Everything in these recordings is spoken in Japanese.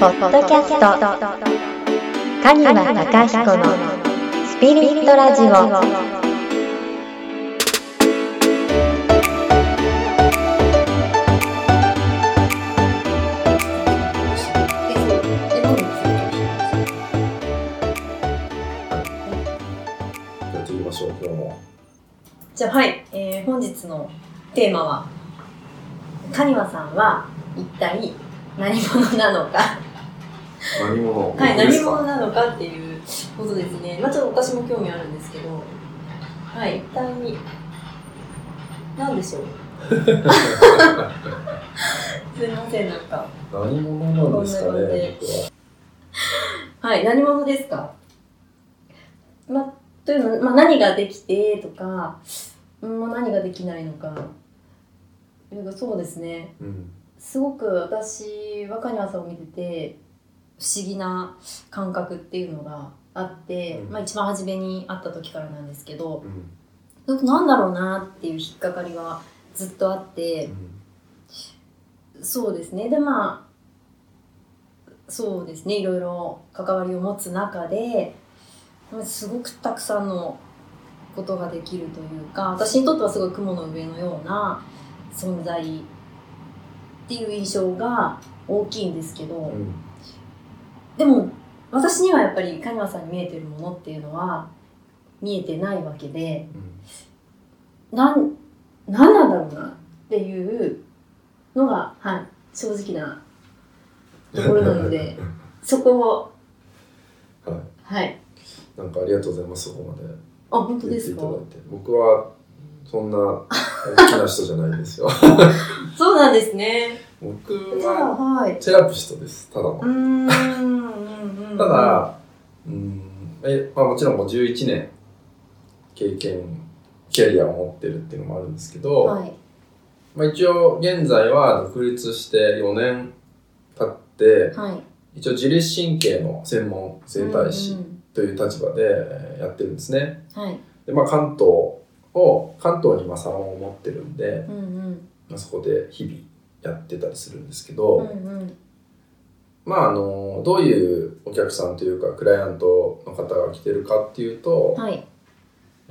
ポッドキャスト。カニワタカヒコのスピリットラジオ。やっていきましょう今日も。じゃあはい、えー本日のテーマは「カニワさんは一体何者なのか」何者？はい、何者？なのかっていうことですね。まあちょっと私も興味あるんですけど、はい、一体に、何でしょう？すいません、なんか。何者なんですかね僕は。はい、何者ですか？まあ、というのは、まあ何ができてとか、うんまあ、何ができないのか。なんかそうですね。うん。すごく私若庭さんを見てて不思議な感覚っていうのがあって、うん。まあ、一番初めに会った時からなんですけどうん。なんだろうなっていう引っかかりがずっとあってそうですね。でまあそうですね。いろいろ関わりを持つ中でまあすごくたくさんのことができるというか私にとってはすごい雲の上のような存在っていう印象が大きいんですけど、うんうんでも私にはやっぱりカニワさんに見えてるものっていうのは見えてないわけでなん何なんだろうなっていうのが、はい、正直なところなのでそこをはい。はいなんかありがとうございますそこまであ本当ですか？いただいて。僕はそんな大きな人じゃないですよ。そうなんですね。僕ははい。セラピストです。ただの。ただうんえ、まあ、もちろんもう11年経験キャリアを持ってるっていうのもあるんですけど、はい。まあ、一応現在は独立して4年経ってはい。一応自律神経の専門整体師うんという立場でえーやってるんですね。うんはい。で、まあ、関東を関東にまあサロンを持ってるんで、うんうん。まあ、そこで日々やってたりするんですけど、うんうん。まああのどういうお客さんというかクライアントの方が来てるかっていうと、はい。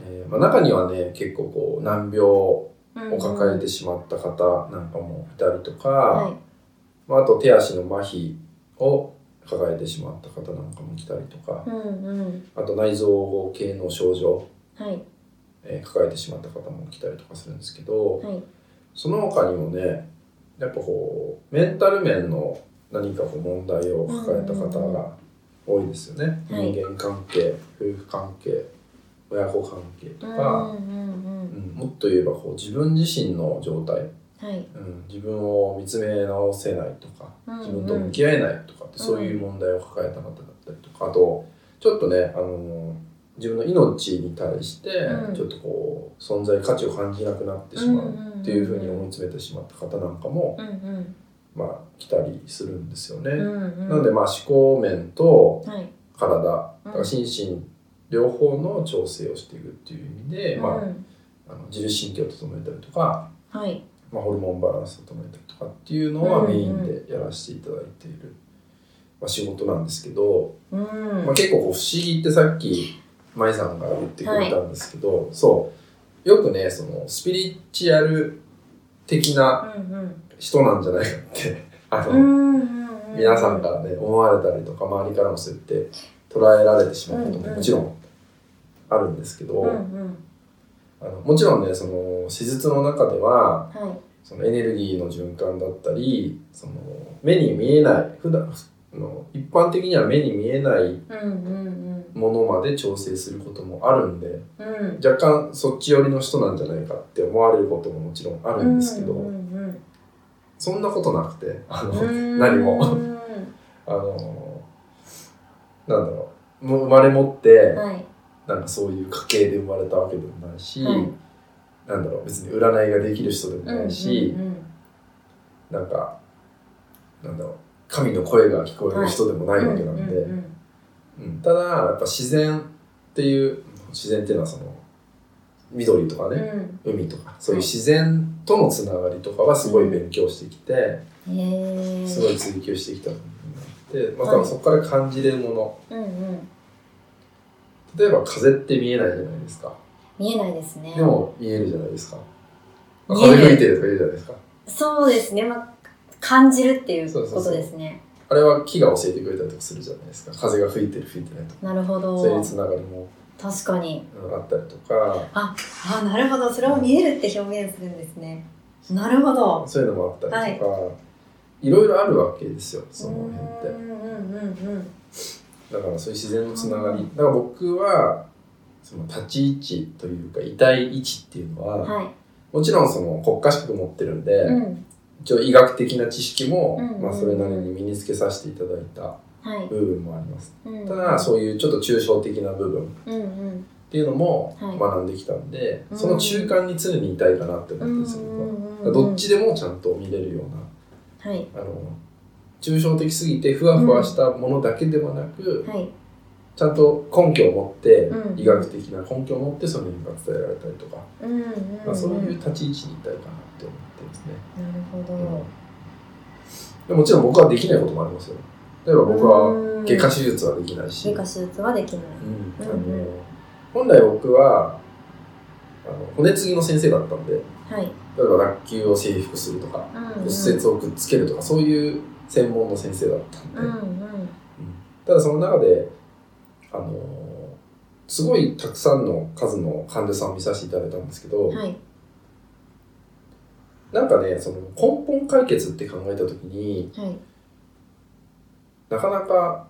えーまあ、中にはね結構こう難病を抱えてしまった方なんかもいたりとか、はい。まあ、あと手足の麻痺を抱えてしまった方なんかも来たりとかうんうん。あと内臓系の症状、はいえー抱えてしまった方も来たりとかするんですけどはい。その他にもねやっぱこうメンタル面の何かこう問題を抱えた方が多いですよね、はい。人間関係夫婦関係親子関係とうんか、うんうん。もっと言えばこう自分自身の状態、うんはい。うん、自分を見つめ直せないとかうんうん。自分と向き合えないとかってそういう問題を抱えた方だったりとかあとちょっとねあの自分の命に対してうん。ちょっとこう存在価値を感じなくなってしまうっていうふうに思い詰めてしまった方なんかも、まあ、来たりするんですよね。なのでまあ思考面とはい。体だうん。から心身両方の調整をしていくっていう意味で、まあ、うん。あの自律神経を整えたりとか、はい。まあ、ホルモンバランスを整えたりとかっていうのはメインでやらせていただいている、まあ、仕事なんですけど、うん。まあ、結構不思議ってさっき舞さんが言ってくれたんですけど、そう。よくねそのスピリチュアル的なうん人なんじゃないかって あの、うんうんうん皆さんからね思われたりとか周りからもそうやって捉えられてしまうことももちろんあるんですけど、うんうん。あのもちろんねその手術の中でははい。そのエネルギーの循環だったりその目に見えない普段あの一般的には目に見えないものまで調整することもあるんでうん。うん若干そっち寄りの人なんじゃないかって思われることももちろんあるんですけど、うんうんそんなことなくてあの、うん何も。うん。あのなんだろう。もう生まれ持ってはい。なんかそういう家系で生まれたわけでもないし、はい。なんだろう。別に占いができる人でもないし、うんうんなんかなんだろう。神の声が聞こえる人でもないわけなんで、うんうんうんただやっぱ自然っていう自然っていうのはその緑とかうん。ね、海とかそういう自然とのつながりとかはすごい勉強してきて、へえすごい追求してきたって、まはい。たそこから感じれるもの、うんうん。例えば風って見えないじゃないですか。見えないですね。でも見えるじゃないですか。まあ風吹いてるとか言うじゃないですか。そうですね、まあ、感じるっていうこそうそうそう。とですねあれは木が教えてくれたりとかするじゃないですか。風が吹いてる吹いてないとか。なるほど。そういうつながりも確かに。うんあったりとか、ああなるほど。それを見えるって表現するんですね。なるほど。そういうのもあったりとか、い、ろいろあるわけですよ、その辺って。うんうんうんうんだからそういう自然のつながり。だから僕は、その立ち位置というか、痛い位置っていうのは、はい。もちろんその国家資格持ってるんで、うん一応医学的な知識も、うん。うんうんまあそれなりに身につけさせていただいたはい。部分もあります。うん。ただ、そういうちょっと抽象的な部分っうんうん。ていうのもはい。学んできたんで、うん。その中間に常にいたいかなって思ってるんですよ、僕はだからどっちでもちゃんと見れるような、はい。あの、抽象的すぎてふわふわしたものだけではなく、はいちゃんと根拠を持って、うん。医学的な根拠を持ってその意味が伝えられたりとか、うんうんうん。まあ、そういう立ち位置にいたいかなって思ってますね。なるほど。でもちろん僕はできないこともありますよ。例えば僕はうん。外科手術はできないし、外科手術はできない。うん。あうんうん。の本来僕はあの骨継ぎの先生だったんではい。例えば脱臼を征服するとかうんうん。骨折をくっつけるとかそういう専門の先生だったんで、うん。うん。ただその中であのすごいたくさんの数の患者さんを見させていただいたんですけど、はい。なんかねその根本解決って考えた時にはい。なかなか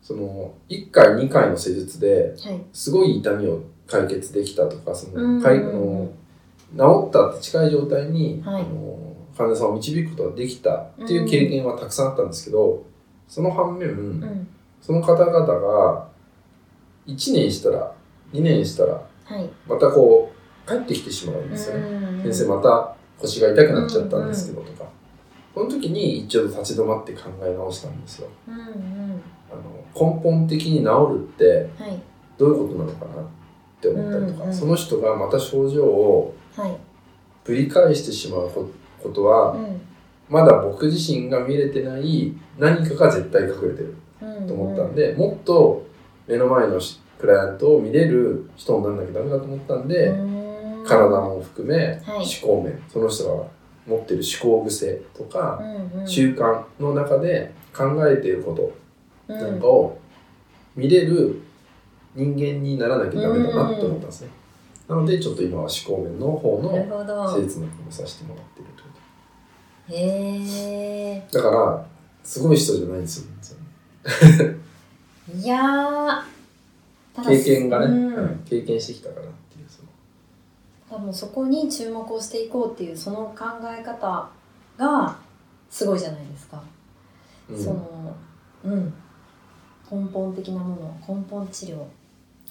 その1回2回の施術ではい。すごい痛みを解決できたとかそうんのかいあの治ったって近い状態に、はい。あの患者さんを導くことができたっていう経験はたくさんあったんですけど、その反面、うんその方々が1年したら2年したらはい。またこう帰ってきてしまうんですよね。うん。先生また腰が痛くなっちゃったんですけどとか、その時に一度立ち止まって考え直したんですよ。うんうん。あの根本的に治るってはい。どういうことなのかなって思ったりとか、うんうん。その人がまた症状をはい。ぶり返してしまうこことは、うんまだ僕自身が見れてない何かが絶対隠れてるうん。と思ったんで、もっと目の前のしクライアントを見れる人にならなきゃダメだと思ったんで、うん。体も含め、はい。思考面その人が持ってる思考癖とか、うんうん。習慣の中で考えていることうん。なんかを見れる人間にならなきゃダメだなって思ったんですね。なのでちょっと今は思考面の方の施術の方をさせてもらっているというへえだからすごい人じゃないんですよ。いや経験がね、うん。うん経験してきたからっていうその。多分そこに注目をしていこうっていうその考え方がすごいじゃないですか、うん。そのうん。根本的なもの根本治療。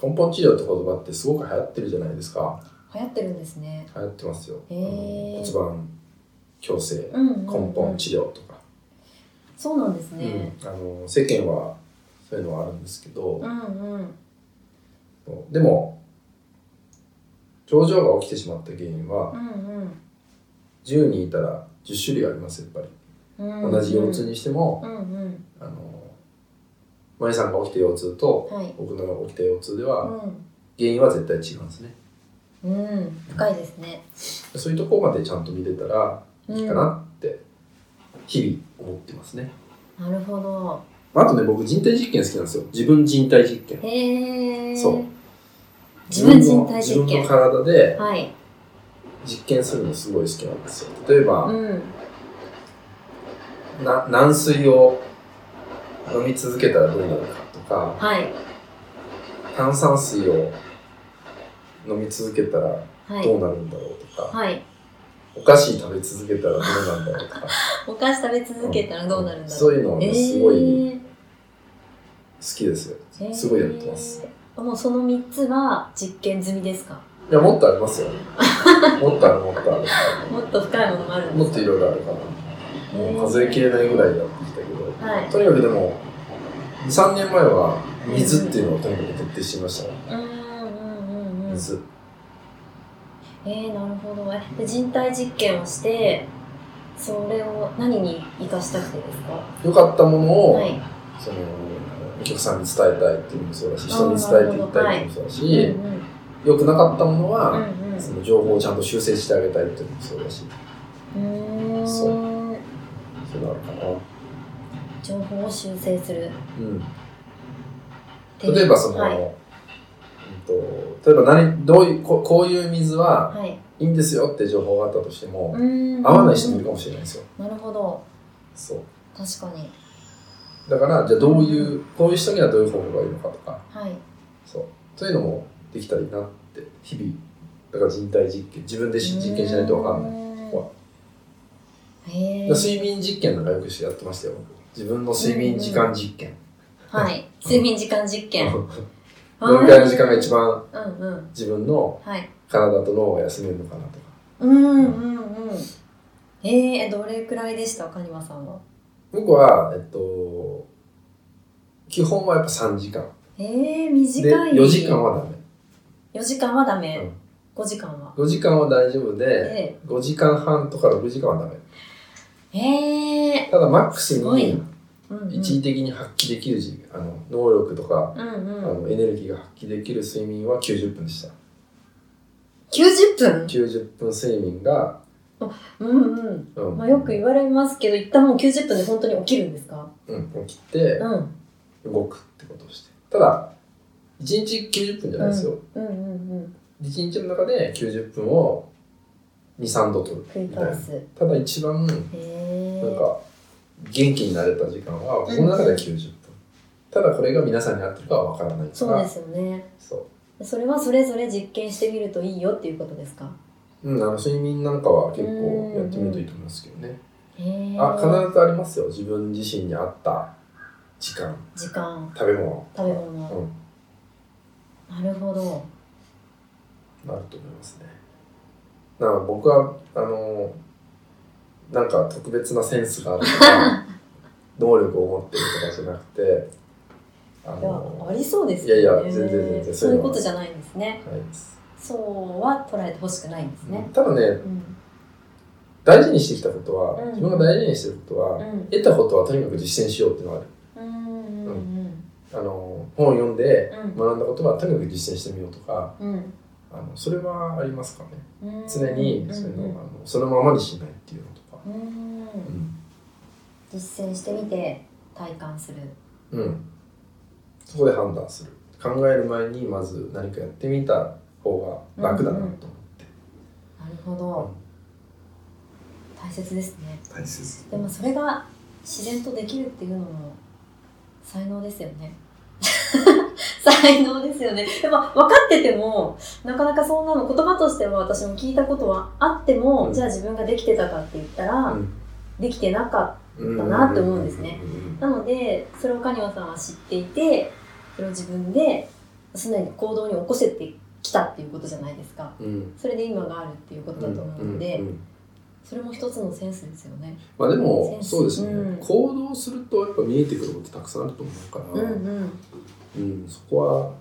根本治療って言葉ってすごく流行ってるじゃないですか。流行ってるんですね。流行ってますよ、へー。骨盤矯正うんうん、うん、根本治療とか、そうなんですね、うん。あの世間はそういうのはあるんですけど、うん、うん。でも症状が起きてしまった原因はうん10人いたら10種類ありますやっぱり、うん同じ腰痛にしても、うんうん。あのマイさんが起きた腰痛とはい。僕の起きた腰痛ではう原因は絶対違うんですね。ん、うん、深いですね。そういうところまでちゃんと見れたらいいかなって日々思ってますね、なるほど。あとね僕人体実験好きなんですよ。自分人体実験。へえそう。自分人体実自分験の体ではい。実験するのすごい好きなんですよ。例えば、うん。な軟水を飲み続けたらどうなるかとかはい。炭酸水を飲み続けたらはいどうなるんだろうとか、はいお菓子食べ続けたらどうなんだろうとか。お菓子食べ続けたらどうなるんだろう。そういうのすごい好えきですよ。ーすごいやってます、えー。もうその3つは実験済みですか？いやもっとありますよ。もっとあるもっとある。もっと深いものもあるもっといろいろあるかな。もう数えきれないぐらいになってきたけど。はい。とにかくでも23年前は水っていうのをとにかく徹底してみましたね。うんうんうんうん。水えー、なるほど。えで人体実験をしてそれを何に生かしたくてですか？良かったものを、はい。そのお客さんに伝えたいっていうのもそうだし人に伝えていきたいっていうのもそうだし、うんうん良くなかったものは、うんうんその情報をちゃんと修正してあげたいっていうのもそうだし。うーん。そう。そうなるかな。情報を修正する。うん、例えばその、はい、うんと例えば何どういうここういう水ははい、いいんですよって情報があったとしても、合わない人もいるかもしれないですよ。なるほど。そう。確かに。だからじゃあどういう、こういう人にはどういう方法がいいのかとか。はい。そう。そういうのもできたらいいなって日々だから人体実験自分でし実験しないと分かんない。へえ睡眠実験なんかよくしてやってましたよ。僕。自分の睡眠時間実験。はい。睡眠時間実験 どのくらいの時間が一番自分のはい。体と脳が休めるのかなとか。うんうんうん。えー、どれくらいでした？カニワさんは。僕は、えっと、基本はやっぱ3時間。えー、で、短い。4時間はダメ。4時間はダメ、うん。5時間は。5時間は大丈夫で、え5時間半とか6時間はダメ。ー、えただ、マックスすごいにーうんうん、一時的に発揮できる時あの能力とか、うんあうん。のエネルギーが発揮できる睡眠は90分でした。90分？90分睡眠が、うんうん。うん。まあ、よく言われますけど一旦もう90分で本当に起きるんですか？うん、起きてうん。動くってことをして。ただ、1日90分じゃないですよ。うんうんうん1日の中で90分を2、3度取るみたいな。ただ一番えなんか元気になれた時間はこの中で90分、ただこれが皆さんに合ってるかは分からないから。そうですよね。そう。それはそれぞれ実験してみるといいよっていうことですか？うん、あの睡眠なんかは結構やってみるといいと思いますけどね。へえあ、必ずありますよ。自分自身に合った時間、時間。食べ物。食べ物、なるほど。なると思いますね。だから僕は、あの、なんか特別なセンスがあるとか、能力を持ってるとかじゃなくて、あいやの、ありそうですよね。いやいや全然全然そういうことじゃないんですね。そうは捉えてほしくないんですね、ただね、うん。大事にしてきたことは、うん。自分が大事にしてることは、うん。得たことはとにかく実践しようっていうのがある。うんうんあの本を読んでうん。学んだことはとにかく実践してみようとかうん。あのそれはありますかね。うん。常にそういうの,、うんあのそのままにしないっていうのとか、うん。うん実践してみて体感する。うん、そこで判断する。考える前にまず何かやってみた方が楽だなと思って、なるほど。大切ですね。大切。でもそれが自然とできるっていうのも才能ですよね才能ですよね。やっぱ分かっててもなかなかそんなの言葉としては私も聞いたことはあっても、うん。じゃあ自分ができてたかって言ったら、うん。できてなかっうんだなって思うんですね。なのでそれをカニワさんは知っていてそれを自分で常に行動に起こせてきたっていうことじゃないですか。うん。それで今があるっていうことだと思うので、それも一つのセンスですよね。まあでセもそうですね、うん行動するとやっぱ見えてくることたくさんあると思うから、うんうんうん、そこは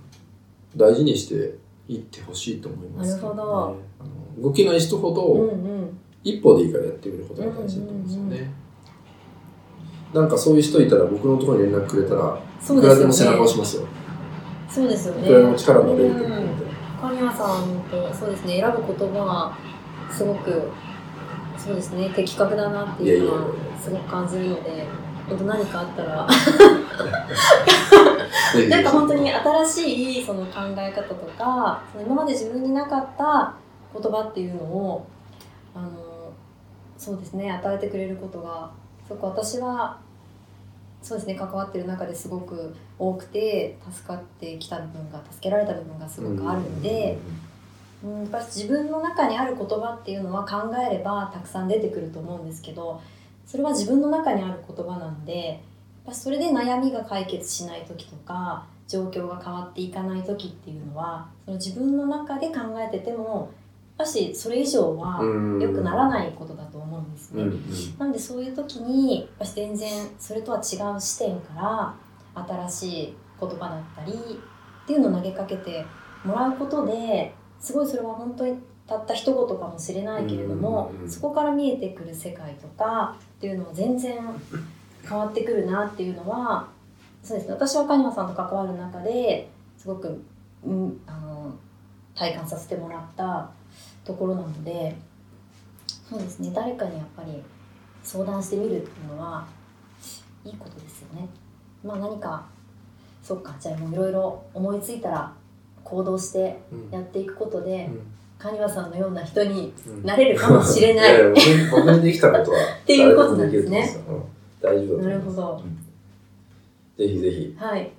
大事にしていってほしいと思いますけど、ね、なるほど。あの動けない人ほうんどうん。一歩でいいからやってみることが大事だと思うんですよね、なんかそういう人いたら僕のところに連絡くれたらそういくらでも背中押しますよ。そうですよね。いくらでも力になれると思うので、カニワさんとそうですね。選ぶ言葉がすごくそうですね。的確だなっていうのはいやいやいや。すごく感じるので本当何かあったら なんか本当に新しいその考え方とかその今まで自分になかった言葉っていうのをあのそうですね与えてくれることがすごく私はそうですね関わってる中ですごく多くて助かってきた部分が助けられた部分がすごくあるんで、うん、やっ自分の中にある言葉っていうのは考えればたくさん出てくると思うんですけどそれは自分の中にある言葉なんでぱそれで悩みが解決しない時とか状況が変わっていかない時っていうのはその自分の中で考えててもやっぱしそれ以上はうん。良くならないことだと思うんですね。うんうん。なんでそういう時にやっぱし全然それとは違う視点から新しい言葉だったりっていうのを投げかけてもらうことですごいそれは本当にたった一言かもしれないけれども、うんうんうんそこから見えてくる世界とかっていうのも全然変わってくるなっていうのはそうですね。私は蟹間さんと関わる中ですごく、うん、あの体感させてもらったところなのでそうですね。誰かにやっぱり相談してみるっていうのはいいことですよね。まあ何かそっか。じゃあもういろいろ思いついたら行動してうん。やっていくことで、うん。カニワさんのような人にうん。なれるかもしれない。やや僕に僕にできたことは ていうことなんですね大丈夫だと思います。なるほど。うん。ぜひぜひ。はい。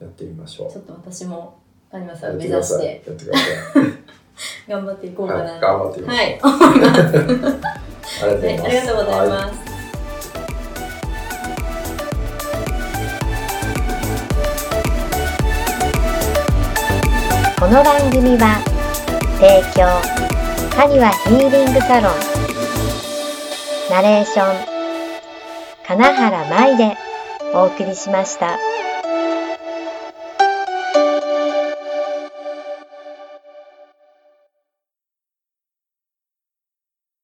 やってみましょう。ちょっと私もカニワさん目てください。指して。やってくださ 頑張っていこうかな。いはい。頑張ってみましょうはい。思います、ありがとうございます。はい、ありがとうございはます、この番組は提供カニワヒーリングサロン。ナレーション花原舞でお送りしました。